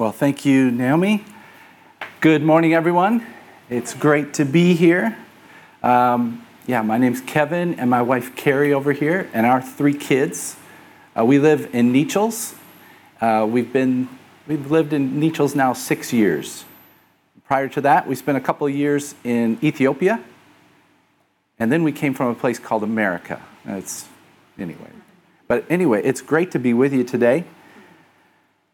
Well, thank you, Naomi. Good morning, everyone. It's great to be here. Um, yeah, my name's Kevin and my wife Carrie over here, and our three kids. Uh, we live in Nechells. Uh, we've been we've lived in Nechells now six years. Prior to that, we spent a couple of years in Ethiopia, and then we came from a place called America. It's anyway, but anyway, it's great to be with you today.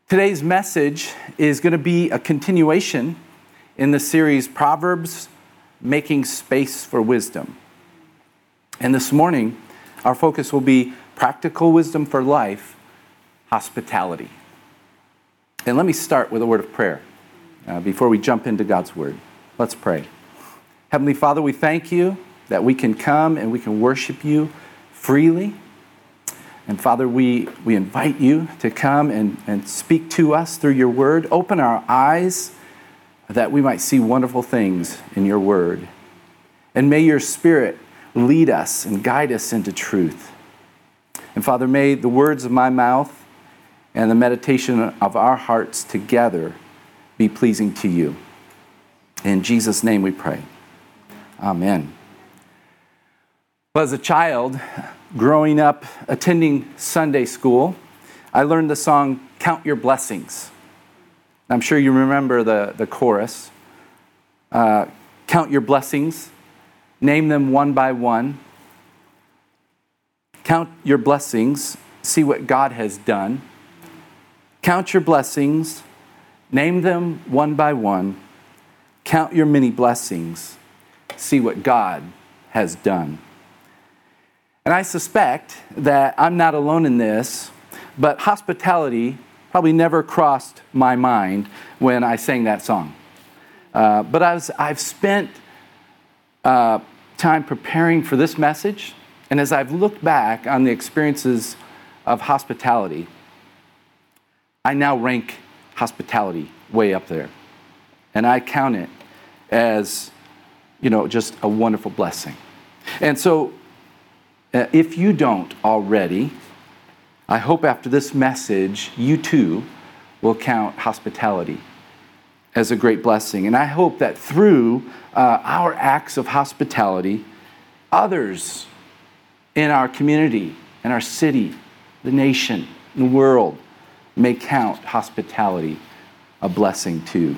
Today's message is going to be a continuation in the series Proverbs Making Space for Wisdom. And this morning, our focus will be practical wisdom for life, hospitality. And let me start with a word of prayer uh, before we jump into God's word. Let's pray. Heavenly Father, we thank you that we can come and we can worship you freely and Father, we, we invite you to come and, and speak to us through your word. Open our eyes that we might see wonderful things in your word. And may your spirit lead us and guide us into truth. And Father, may the words of my mouth and the meditation of our hearts together be pleasing to you. In Jesus' name we pray. Amen. Well, as a child, growing up attending Sunday school, I learned the song Count Your Blessings. I'm sure you remember the, the chorus. Uh, count your blessings, name them one by one. Count your blessings, see what God has done. Count your blessings, name them one by one. Count your many blessings, see what God has done. And I suspect that I'm not alone in this, but hospitality probably never crossed my mind when I sang that song. Uh, but as I've spent uh, time preparing for this message, and as I've looked back on the experiences of hospitality, I now rank hospitality way up there. And I count it as, you know, just a wonderful blessing. And so if you don't already, I hope after this message, you too will count hospitality as a great blessing. And I hope that through uh, our acts of hospitality, others in our community, in our city, the nation, the world may count hospitality a blessing too.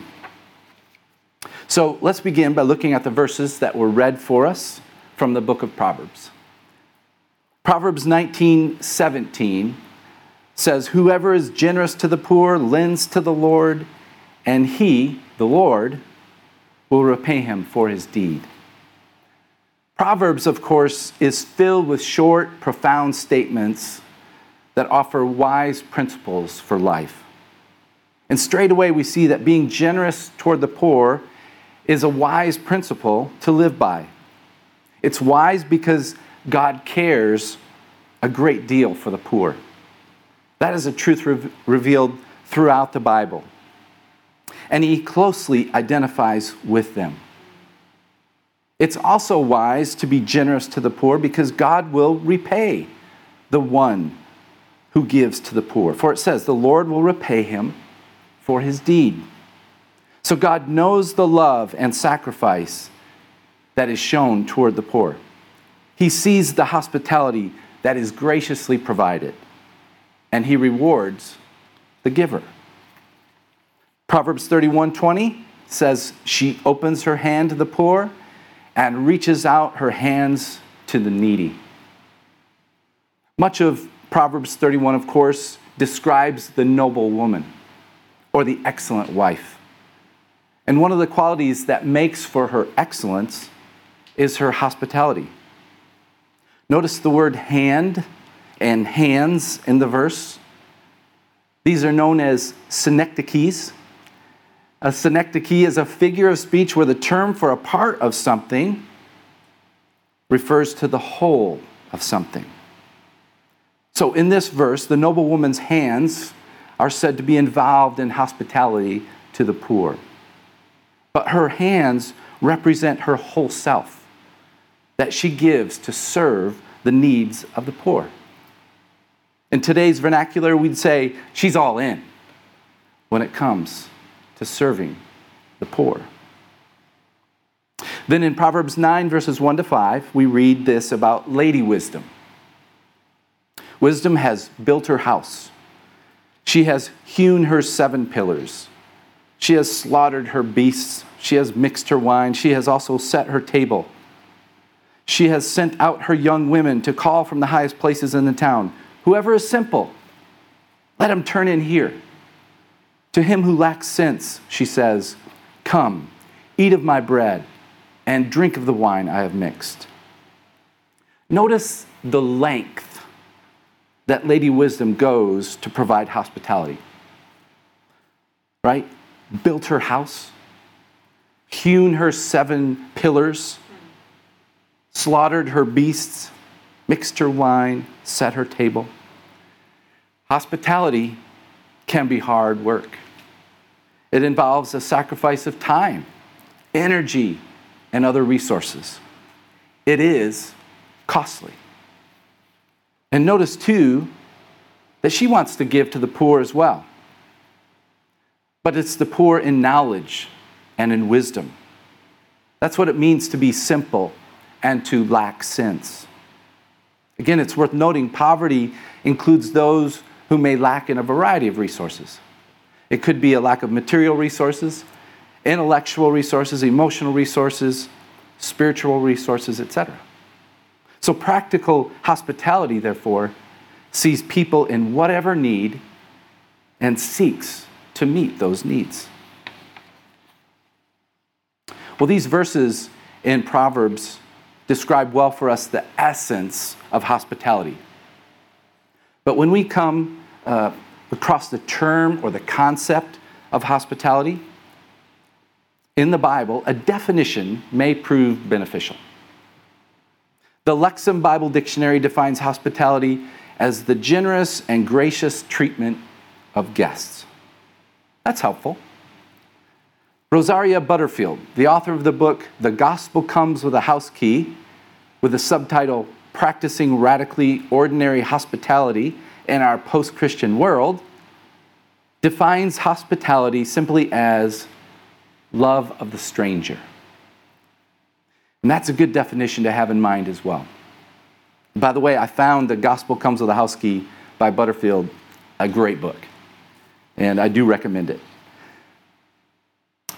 So let's begin by looking at the verses that were read for us from the book of Proverbs. Proverbs 19 17 says, Whoever is generous to the poor lends to the Lord, and he, the Lord, will repay him for his deed. Proverbs, of course, is filled with short, profound statements that offer wise principles for life. And straight away, we see that being generous toward the poor is a wise principle to live by. It's wise because God cares a great deal for the poor. That is a truth re- revealed throughout the Bible. And he closely identifies with them. It's also wise to be generous to the poor because God will repay the one who gives to the poor. For it says, the Lord will repay him for his deed. So God knows the love and sacrifice that is shown toward the poor. He sees the hospitality that is graciously provided, and he rewards the giver. Proverbs 31:20 says she opens her hand to the poor and reaches out her hands to the needy. Much of Proverbs 31 of course describes the noble woman or the excellent wife. And one of the qualities that makes for her excellence is her hospitality. Notice the word hand and hands in the verse. These are known as synecdoches. A synecdoche is a figure of speech where the term for a part of something refers to the whole of something. So in this verse, the noblewoman's hands are said to be involved in hospitality to the poor. But her hands represent her whole self that she gives to serve the needs of the poor. In today's vernacular, we'd say she's all in. when it comes to serving the poor. Then in Proverbs 9, verses 1 to 5, we read this about Lady Wisdom. Wisdom has built her house. She has hewn her seven pillars. She has slaughtered her beasts. She has mixed her wine. She has also set her table. She has sent out her young women to call from the highest places in the town. Whoever is simple, let him turn in here. To him who lacks sense, she says, Come, eat of my bread and drink of the wine I have mixed. Notice the length that Lady Wisdom goes to provide hospitality. Right? Built her house, hewn her seven pillars, slaughtered her beasts, mixed her wine, set her table. Hospitality can be hard work. It involves a sacrifice of time, energy, and other resources. It is costly. And notice, too, that she wants to give to the poor as well. But it's the poor in knowledge and in wisdom. That's what it means to be simple and to lack sense. Again, it's worth noting poverty includes those who may lack in a variety of resources. It could be a lack of material resources, intellectual resources, emotional resources, spiritual resources, etc. So, practical hospitality, therefore, sees people in whatever need and seeks to meet those needs. Well, these verses in Proverbs describe well for us the essence of hospitality. But when we come uh, across the term or the concept of hospitality, in the Bible, a definition may prove beneficial. The Lexham Bible Dictionary defines hospitality as the generous and gracious treatment of guests. That's helpful. Rosaria Butterfield, the author of the book The Gospel Comes with a House Key, with the subtitle Practicing Radically Ordinary Hospitality in Our Post Christian World, defines hospitality simply as love of the stranger. And that's a good definition to have in mind as well. By the way, I found The Gospel Comes with a House Key by Butterfield a great book, and I do recommend it.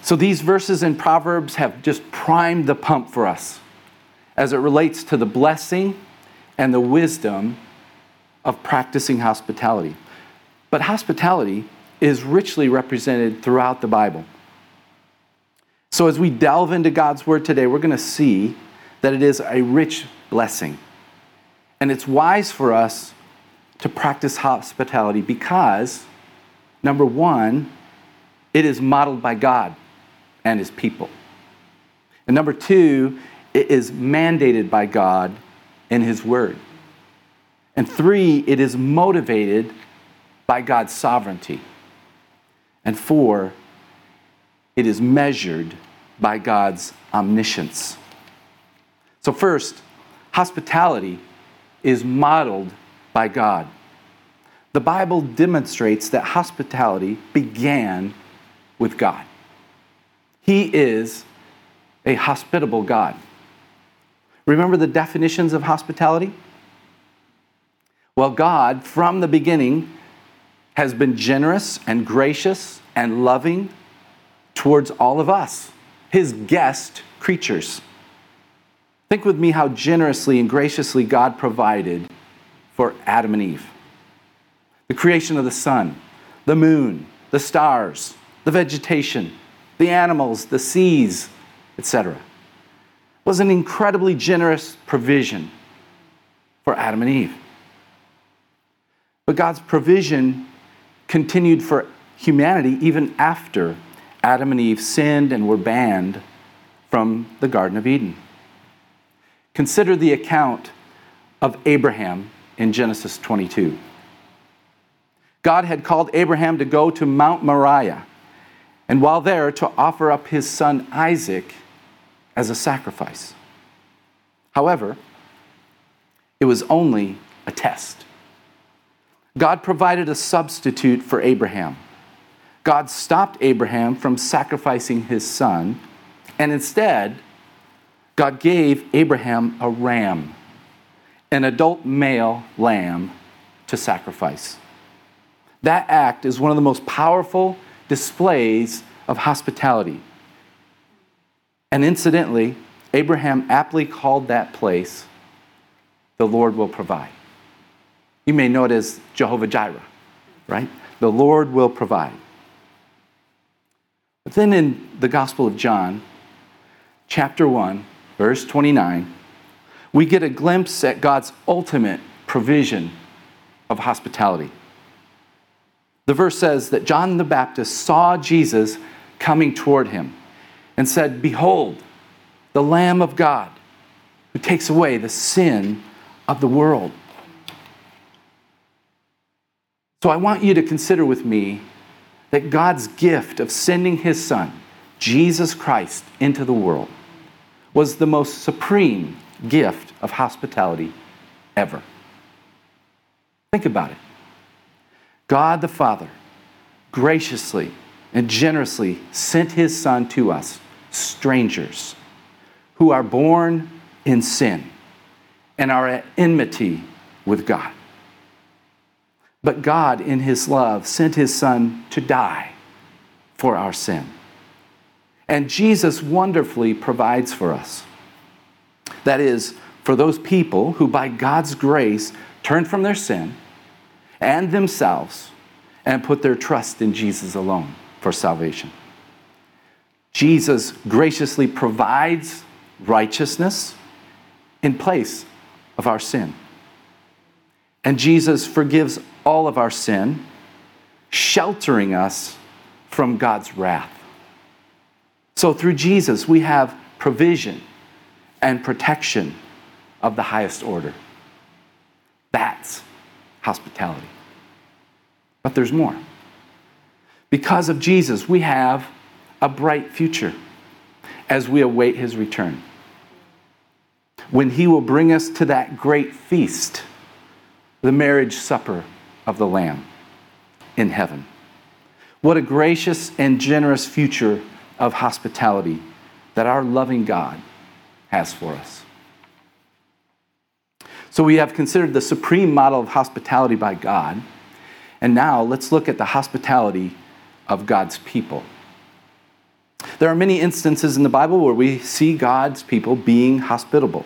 So these verses in Proverbs have just primed the pump for us as it relates to the blessing and the wisdom of practicing hospitality. But hospitality is richly represented throughout the Bible. So, as we delve into God's Word today, we're going to see that it is a rich blessing. And it's wise for us to practice hospitality because, number one, it is modeled by God and His people. And number two, it is mandated by God in His Word. And three, it is motivated by God's sovereignty. And four, it is measured by God's omniscience. So, first, hospitality is modeled by God. The Bible demonstrates that hospitality began with God. He is a hospitable God. Remember the definitions of hospitality? Well, God, from the beginning, has been generous and gracious and loving towards all of us, his guest creatures. Think with me how generously and graciously God provided for Adam and Eve. The creation of the sun, the moon, the stars, the vegetation, the animals, the seas, etc. was an incredibly generous provision for Adam and Eve. But God's provision continued for humanity even after Adam and Eve sinned and were banned from the Garden of Eden. Consider the account of Abraham in Genesis 22. God had called Abraham to go to Mount Moriah, and while there, to offer up his son Isaac as a sacrifice. However, it was only a test. God provided a substitute for Abraham God stopped Abraham from sacrificing his son, and instead, God gave Abraham a ram, an adult male lamb to sacrifice. That act is one of the most powerful displays of hospitality. And incidentally, Abraham aptly called that place, the Lord will provide. You may know it as Jehovah Jireh, right? The Lord will provide. But then in the Gospel of John, chapter 1, verse 29, we get a glimpse at God's ultimate provision of hospitality. The verse says that John the Baptist saw Jesus coming toward him and said, Behold, the Lamb of God who takes away the sin of the world. So I want you to consider with me that God's gift of sending his Son, Jesus Christ, into the world was the most supreme gift of hospitality ever. Think about it. God the Father graciously and generously sent his Son to us, strangers, who are born in sin and are at enmity with God. But God, in his love, sent his Son to die for our sin. And Jesus wonderfully provides for us. That is, for those people who, by God's grace, turn from their sin and themselves and put their trust in Jesus alone for salvation. Jesus graciously provides righteousness in place of our sin. And Jesus forgives all of our sin, sheltering us from God's wrath. So through Jesus, we have provision and protection of the highest order. That's hospitality. But there's more. Because of Jesus, we have a bright future as we await his return. When he will bring us to that great feast, the marriage supper of the Lamb in heaven. What a gracious and generous future of hospitality that our loving God has for us. So we have considered the supreme model of hospitality by God. And now let's look at the hospitality of God's people. There are many instances in the Bible where we see God's people being hospitable.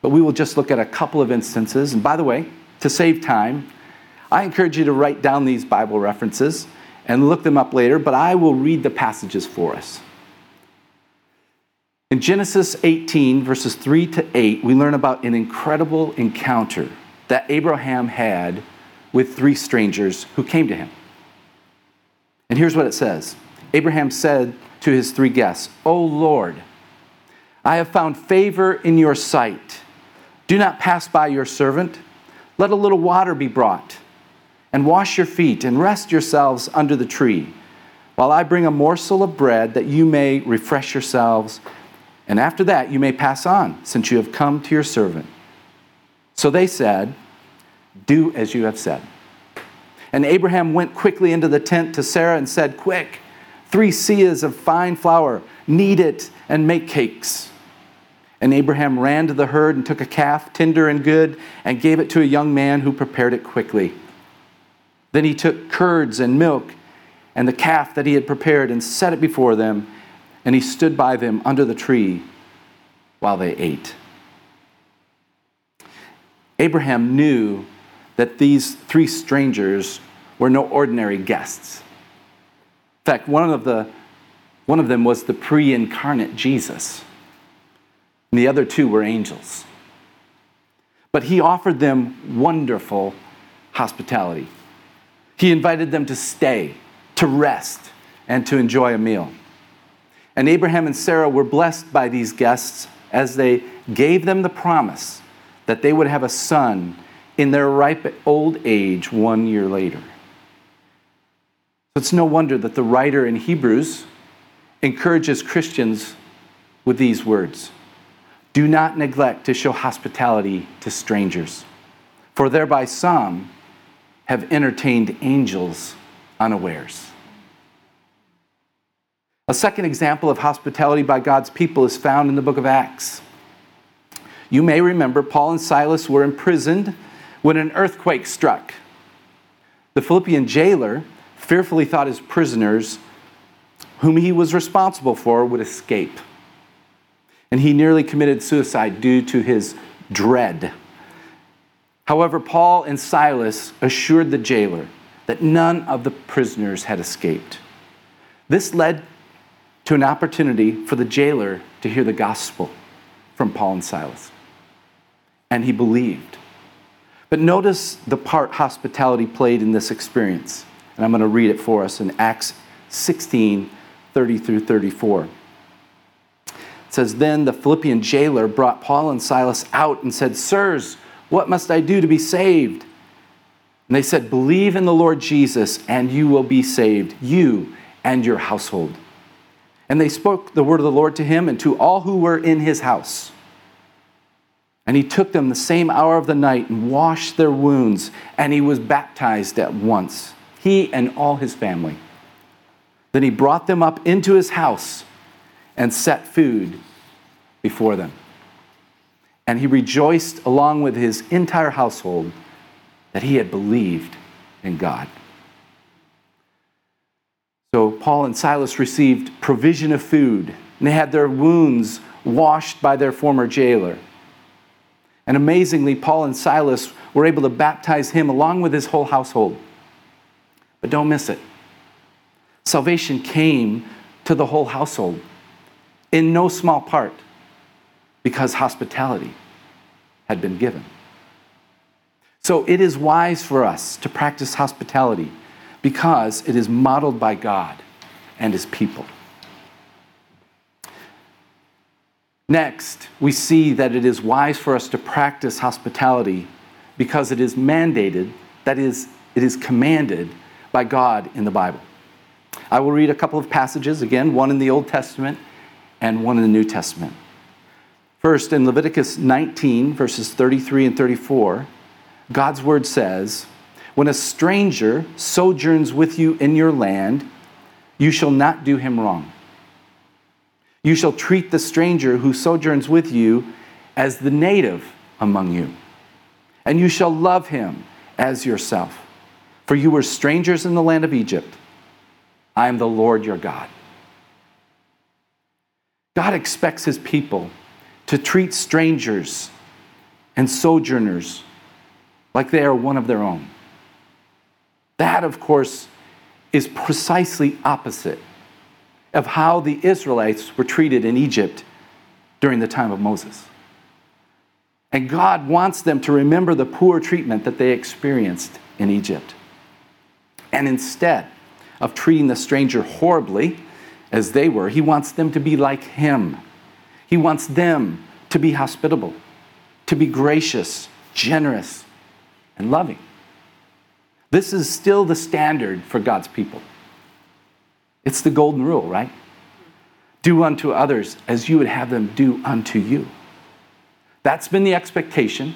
But we will just look at a couple of instances. And by the way, to save time, I encourage you to write down these Bible references and look them up later, but I will read the passages for us. In Genesis 18, verses 3 to 8, we learn about an incredible encounter that Abraham had with three strangers who came to him. And here's what it says Abraham said to his three guests, O Lord, I have found favor in your sight. Do not pass by your servant. Let a little water be brought, and wash your feet, and rest yourselves under the tree, while I bring a morsel of bread that you may refresh yourselves, and after that you may pass on, since you have come to your servant. So they said, Do as you have said. And Abraham went quickly into the tent to Sarah and said, Quick, three seahs of fine flour, knead it and make cakes. And Abraham ran to the herd and took a calf, tender and good, and gave it to a young man who prepared it quickly. Then he took curds and milk and the calf that he had prepared and set it before them, and he stood by them under the tree while they ate. Abraham knew that these three strangers were no ordinary guests. In fact, one of, the, one of them was the pre incarnate Jesus, and the other two were angels. But he offered them wonderful hospitality. He invited them to stay, to rest, and to enjoy a meal. And Abraham and Sarah were blessed by these guests as they gave them the promise that they would have a son in their ripe old age one year later. So it's no wonder that the writer in Hebrews encourages Christians with these words Do not neglect to show hospitality to strangers, for thereby some have entertained angels unawares. A second example of hospitality by God's people is found in the book of Acts. You may remember Paul and Silas were imprisoned when an earthquake struck. The Philippian jailer fearfully thought his prisoners, whom he was responsible for, would escape. And he nearly committed suicide due to his dread. However, Paul and Silas assured the jailer that none of the prisoners had escaped. This led to an opportunity for the jailer to hear the gospel from Paul and Silas. And he believed. But notice the part hospitality played in this experience. And I'm going to read it for us in Acts 16 30 through 34. It says, Then the Philippian jailer brought Paul and Silas out and said, Sirs, what must I do to be saved? And they said, Believe in the Lord Jesus, and you will be saved, you and your household. And they spoke the word of the Lord to him and to all who were in his house. And he took them the same hour of the night and washed their wounds, and he was baptized at once, he and all his family. Then he brought them up into his house and set food before them. And he rejoiced along with his entire household that he had believed in God. So Paul and Silas received provision of food, and they had their wounds washed by their former jailer. And amazingly, Paul and Silas were able to baptize him along with his whole household. But don't miss it. Salvation came to the whole household in no small part because hospitality had been given. So it is wise for us to practice hospitality because it is modeled by God and his people. Next, we see that it is wise for us to practice hospitality because it is mandated, that is, it is commanded by God in the Bible. I will read a couple of passages, again, one in the Old Testament and one in the New Testament. First, in Leviticus 19, verses 33 and 34, God's word says, When a stranger sojourns with you in your land, you shall not do him wrong. You shall treat the stranger who sojourns with you as the native among you, and you shall love him as yourself. For you were strangers in the land of Egypt. I am the Lord your God. God expects his people to treat strangers and sojourners like they are one of their own. That, of course, is precisely opposite of how the Israelites were treated in Egypt during the time of Moses. And God wants them to remember the poor treatment that they experienced in Egypt. And instead of treating the stranger horribly, as they were, He wants them to be like Him. He wants them to be hospitable, to be gracious, generous, and loving. This is still the standard for God's people. It's the golden rule, right? Do unto others as you would have them do unto you. That's been the expectation,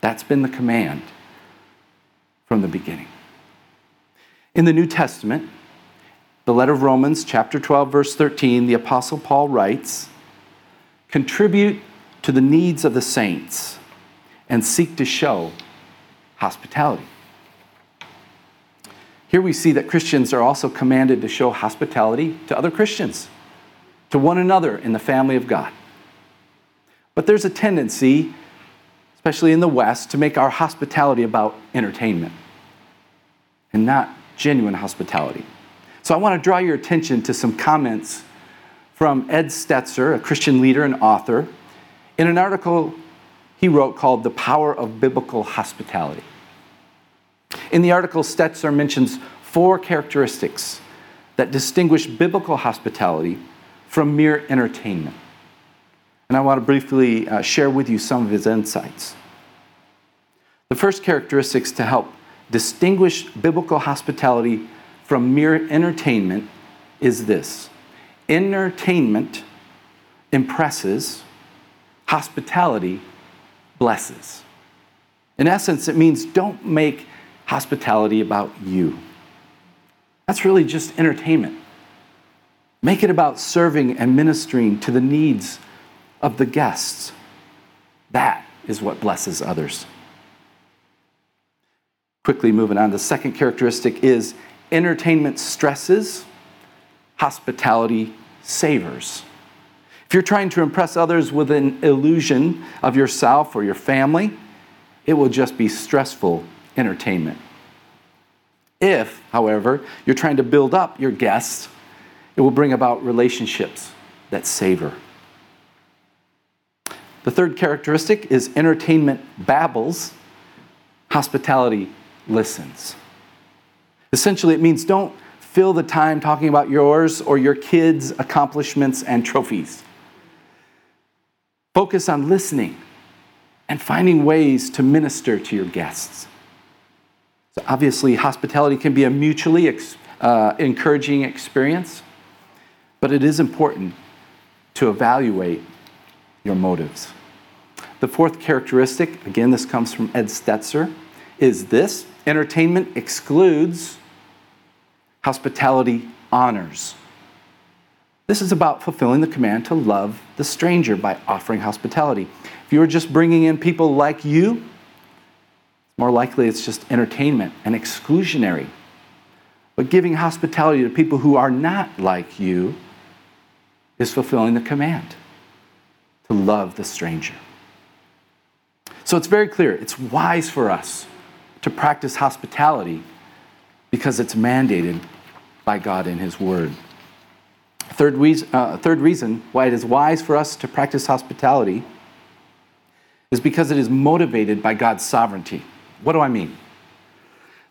that's been the command from the beginning. In the New Testament, the letter of Romans, chapter 12, verse 13, the Apostle Paul writes Contribute to the needs of the saints and seek to show hospitality. Here we see that Christians are also commanded to show hospitality to other Christians, to one another in the family of God. But there's a tendency, especially in the West, to make our hospitality about entertainment and not genuine hospitality. So I want to draw your attention to some comments from Ed Stetzer, a Christian leader and author, in an article he wrote called The Power of Biblical Hospitality. In the article, Stetzer mentions four characteristics that distinguish biblical hospitality from mere entertainment. And I want to briefly uh, share with you some of his insights. The first characteristics to help distinguish biblical hospitality from mere entertainment is this entertainment impresses, hospitality blesses. In essence, it means don't make hospitality about you. That's really just entertainment. Make it about serving and ministering to the needs of the guests. That is what blesses others. Quickly moving on, the second characteristic is entertainment stresses, hospitality savors. If you're trying to impress others with an illusion of yourself or your family, it will just be stressful entertainment. If, however, you're trying to build up your guests, it will bring about relationships that savor. The third characteristic is entertainment babbles, hospitality listens. Essentially, it means don't fill the time talking about yours or your kids' accomplishments and trophies. Focus on listening and finding ways to minister to your guests. So obviously, hospitality can be a mutually ex- uh, encouraging experience, but it is important to evaluate your motives. The fourth characteristic, again, this comes from Ed Stetzer, is this entertainment excludes, hospitality honors. This is about fulfilling the command to love the stranger by offering hospitality. If you are just bringing in people like you, more likely it's just entertainment and exclusionary. But giving hospitality to people who are not like you is fulfilling the command to love the stranger. So it's very clear it's wise for us to practice hospitality because it's mandated by God in His Word. Third, reason, uh, third reason why it is wise for us to practice hospitality is because it is motivated by God's sovereignty. What do I mean?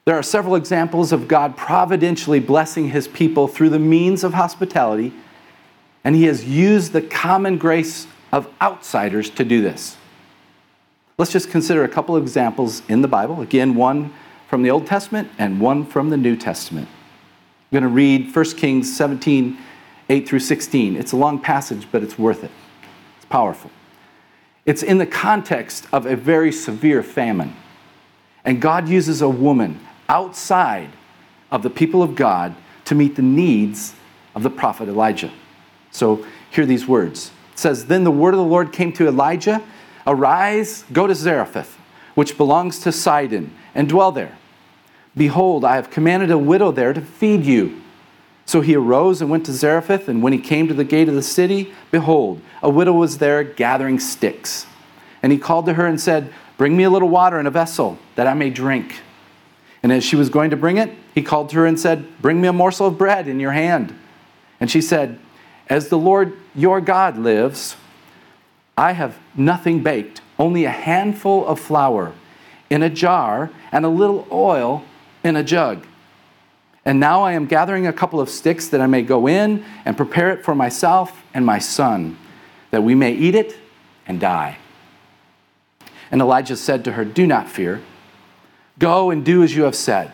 There are several examples of God providentially blessing his people through the means of hospitality, and he has used the common grace of outsiders to do this. Let's just consider a couple of examples in the Bible. Again, one from the Old Testament and one from the New Testament. I'm going to read 1 Kings 17, 8 through 16. It's a long passage, but it's worth it. It's powerful. It's in the context of a very severe famine. And God uses a woman outside of the people of God to meet the needs of the prophet Elijah. So hear these words. It says, Then the word of the Lord came to Elijah Arise, go to Zarephath, which belongs to Sidon, and dwell there. Behold, I have commanded a widow there to feed you. So he arose and went to Zarephath, and when he came to the gate of the city, behold, a widow was there gathering sticks. And he called to her and said, Bring me a little water in a vessel, that I may drink. And as she was going to bring it, he called to her and said, Bring me a morsel of bread in your hand. And she said, As the Lord your God lives, I have nothing baked, only a handful of flour in a jar and a little oil in a jug. And now I am gathering a couple of sticks that I may go in and prepare it for myself and my son, that we may eat it and die. And Elijah said to her, Do not fear. Go and do as you have said.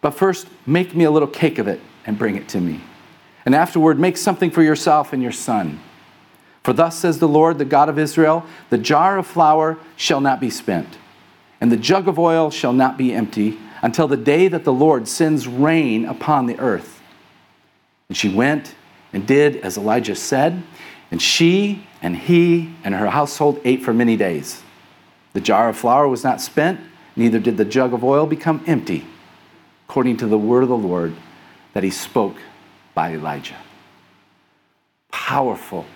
But first, make me a little cake of it and bring it to me. And afterward, make something for yourself and your son. For thus says the Lord, the God of Israel the jar of flour shall not be spent, and the jug of oil shall not be empty, until the day that the Lord sends rain upon the earth. And she went and did as Elijah said, and she and he and her household ate for many days. The jar of flour was not spent, neither did the jug of oil become empty, according to the word of the Lord that he spoke by Elijah. Powerful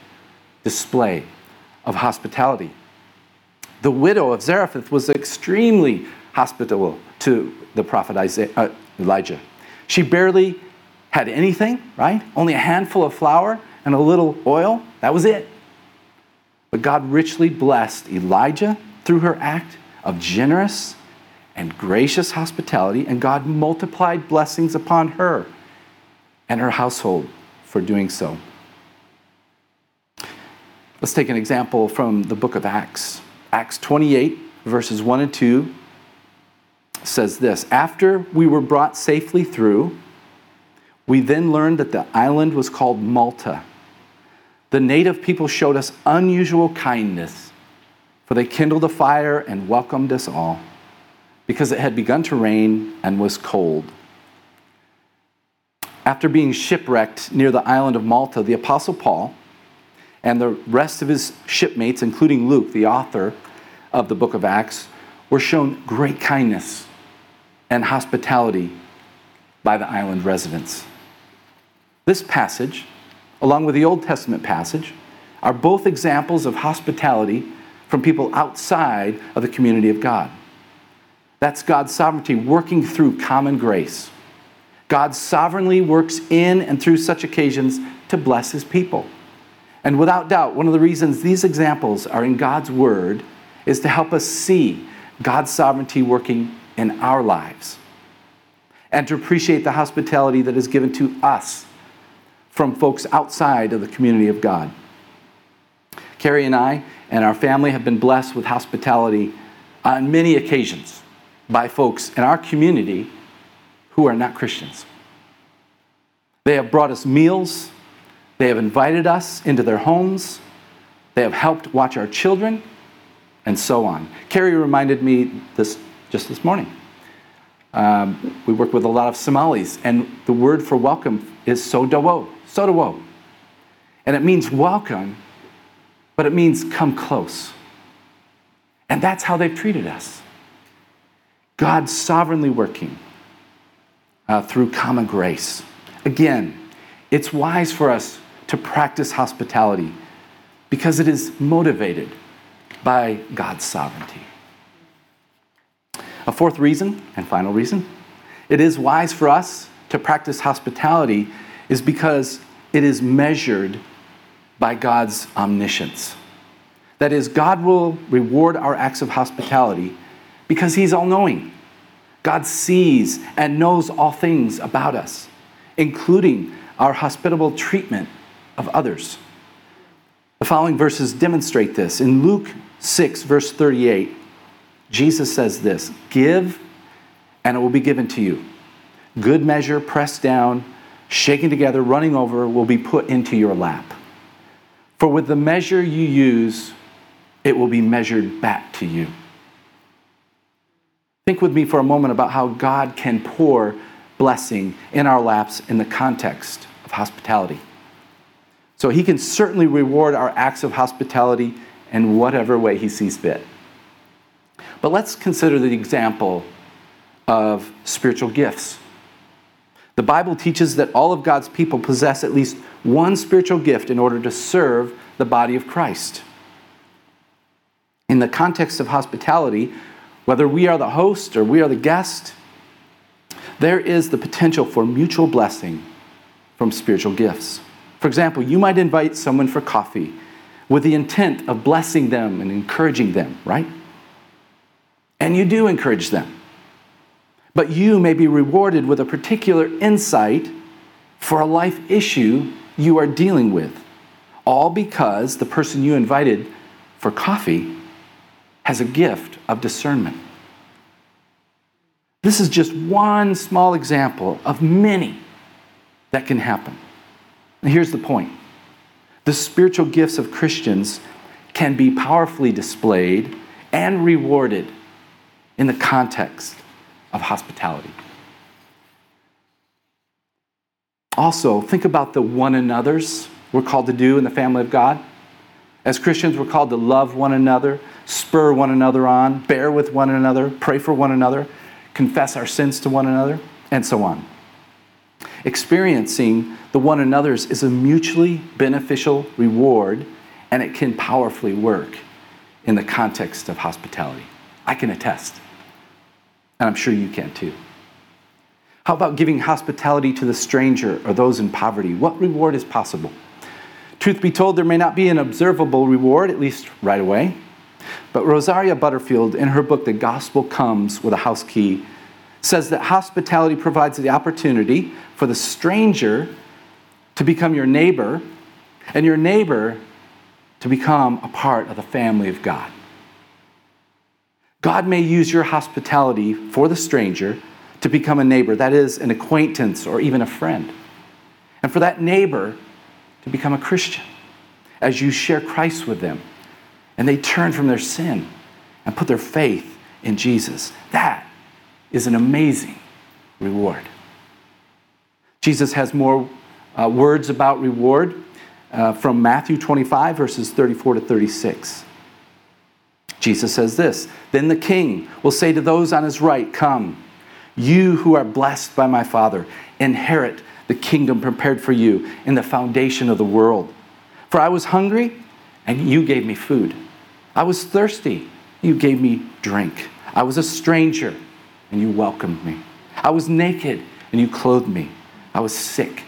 display of hospitality. The widow of Zarephath was extremely hospitable to the prophet Isaiah, uh, Elijah. She barely had anything, right? Only a handful of flour and a little oil. That was it. But God richly blessed Elijah through her act of generous and gracious hospitality, and God multiplied blessings upon her and her household for doing so. Let's take an example from the book of Acts. Acts 28, verses 1 and 2 says this After we were brought safely through, we then learned that the island was called Malta. The native people showed us unusual kindness for they kindled a fire and welcomed us all, because it had begun to rain and was cold. After being shipwrecked near the island of Malta, the Apostle Paul and the rest of his shipmates, including Luke, the author of the book of Acts, were shown great kindness and hospitality by the island residents. This passage, along with the Old Testament passage, are both examples of hospitality from people outside of the community of God. That's God's sovereignty working through common grace. God sovereignly works in and through such occasions to bless his people. And without doubt, one of the reasons these examples are in God's word is to help us see God's sovereignty working in our lives and to appreciate the hospitality that is given to us from folks outside of the community of God. Carrie and I and our family have been blessed with hospitality on many occasions by folks in our community who are not Christians. They have brought us meals, they have invited us into their homes, they have helped watch our children, and so on. Carrie reminded me this just this morning. Um, we work with a lot of Somalis, and the word for welcome is sodawo, sodawo. And it means welcome, but it means come close. And that's how they've treated us. God sovereignly working uh, through common grace. Again, it's wise for us to practice hospitality because it is motivated by God's sovereignty. A fourth reason, and final reason, it is wise for us to practice hospitality is because it is measured by God's omniscience. That is, God will reward our acts of hospitality because He's all knowing. God sees and knows all things about us, including our hospitable treatment of others. The following verses demonstrate this. In Luke 6, verse 38, Jesus says this Give, and it will be given to you. Good measure, pressed down, shaken together, running over, will be put into your lap. For with the measure you use, it will be measured back to you. Think with me for a moment about how God can pour blessing in our laps in the context of hospitality. So he can certainly reward our acts of hospitality in whatever way he sees fit. But let's consider the example of spiritual gifts. The Bible teaches that all of God's people possess at least one spiritual gift in order to serve the body of Christ. In the context of hospitality, whether we are the host or we are the guest, there is the potential for mutual blessing from spiritual gifts. For example, you might invite someone for coffee with the intent of blessing them and encouraging them, right? And you do encourage them. But you may be rewarded with a particular insight for a life issue you are dealing with, all because the person you invited for coffee has a gift of discernment. This is just one small example of many that can happen. And here's the point the spiritual gifts of Christians can be powerfully displayed and rewarded in the context of hospitality. Also, think about the one another's we're called to do in the family of God. As Christians, we're called to love one another, spur one another on, bear with one another, pray for one another, confess our sins to one another, and so on. Experiencing the one another's is a mutually beneficial reward, and it can powerfully work in the context of hospitality. I can attest. And I'm sure you can too. How about giving hospitality to the stranger or those in poverty? What reward is possible? Truth be told, there may not be an observable reward, at least right away. But Rosaria Butterfield, in her book, The Gospel Comes with a House Key, says that hospitality provides the opportunity for the stranger to become your neighbor and your neighbor to become a part of the family of God. God may use your hospitality for the stranger to become a neighbor, that is, an acquaintance or even a friend. And for that neighbor to become a Christian as you share Christ with them and they turn from their sin and put their faith in Jesus. That is an amazing reward. Jesus has more uh, words about reward uh, from Matthew 25, verses 34 to 36. Jesus says this Then the king will say to those on his right, Come, you who are blessed by my Father, inherit the kingdom prepared for you in the foundation of the world. For I was hungry, and you gave me food. I was thirsty, you gave me drink. I was a stranger, and you welcomed me. I was naked, and you clothed me. I was sick,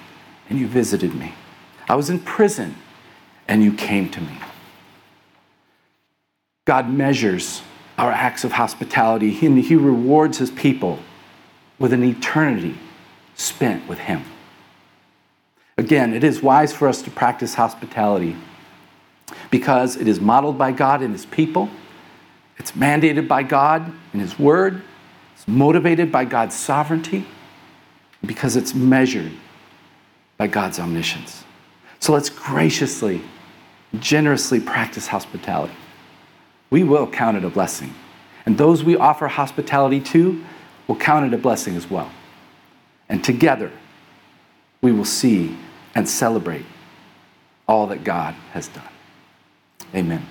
and you visited me. I was in prison, and you came to me. God measures our acts of hospitality, and He rewards His people with an eternity spent with Him. Again, it is wise for us to practice hospitality because it is modeled by God and His people, it's mandated by God in His Word, it's motivated by God's sovereignty, because it's measured by God's omniscience. So let's graciously, generously practice hospitality. We will count it a blessing. And those we offer hospitality to will count it a blessing as well. And together, we will see and celebrate all that God has done. Amen.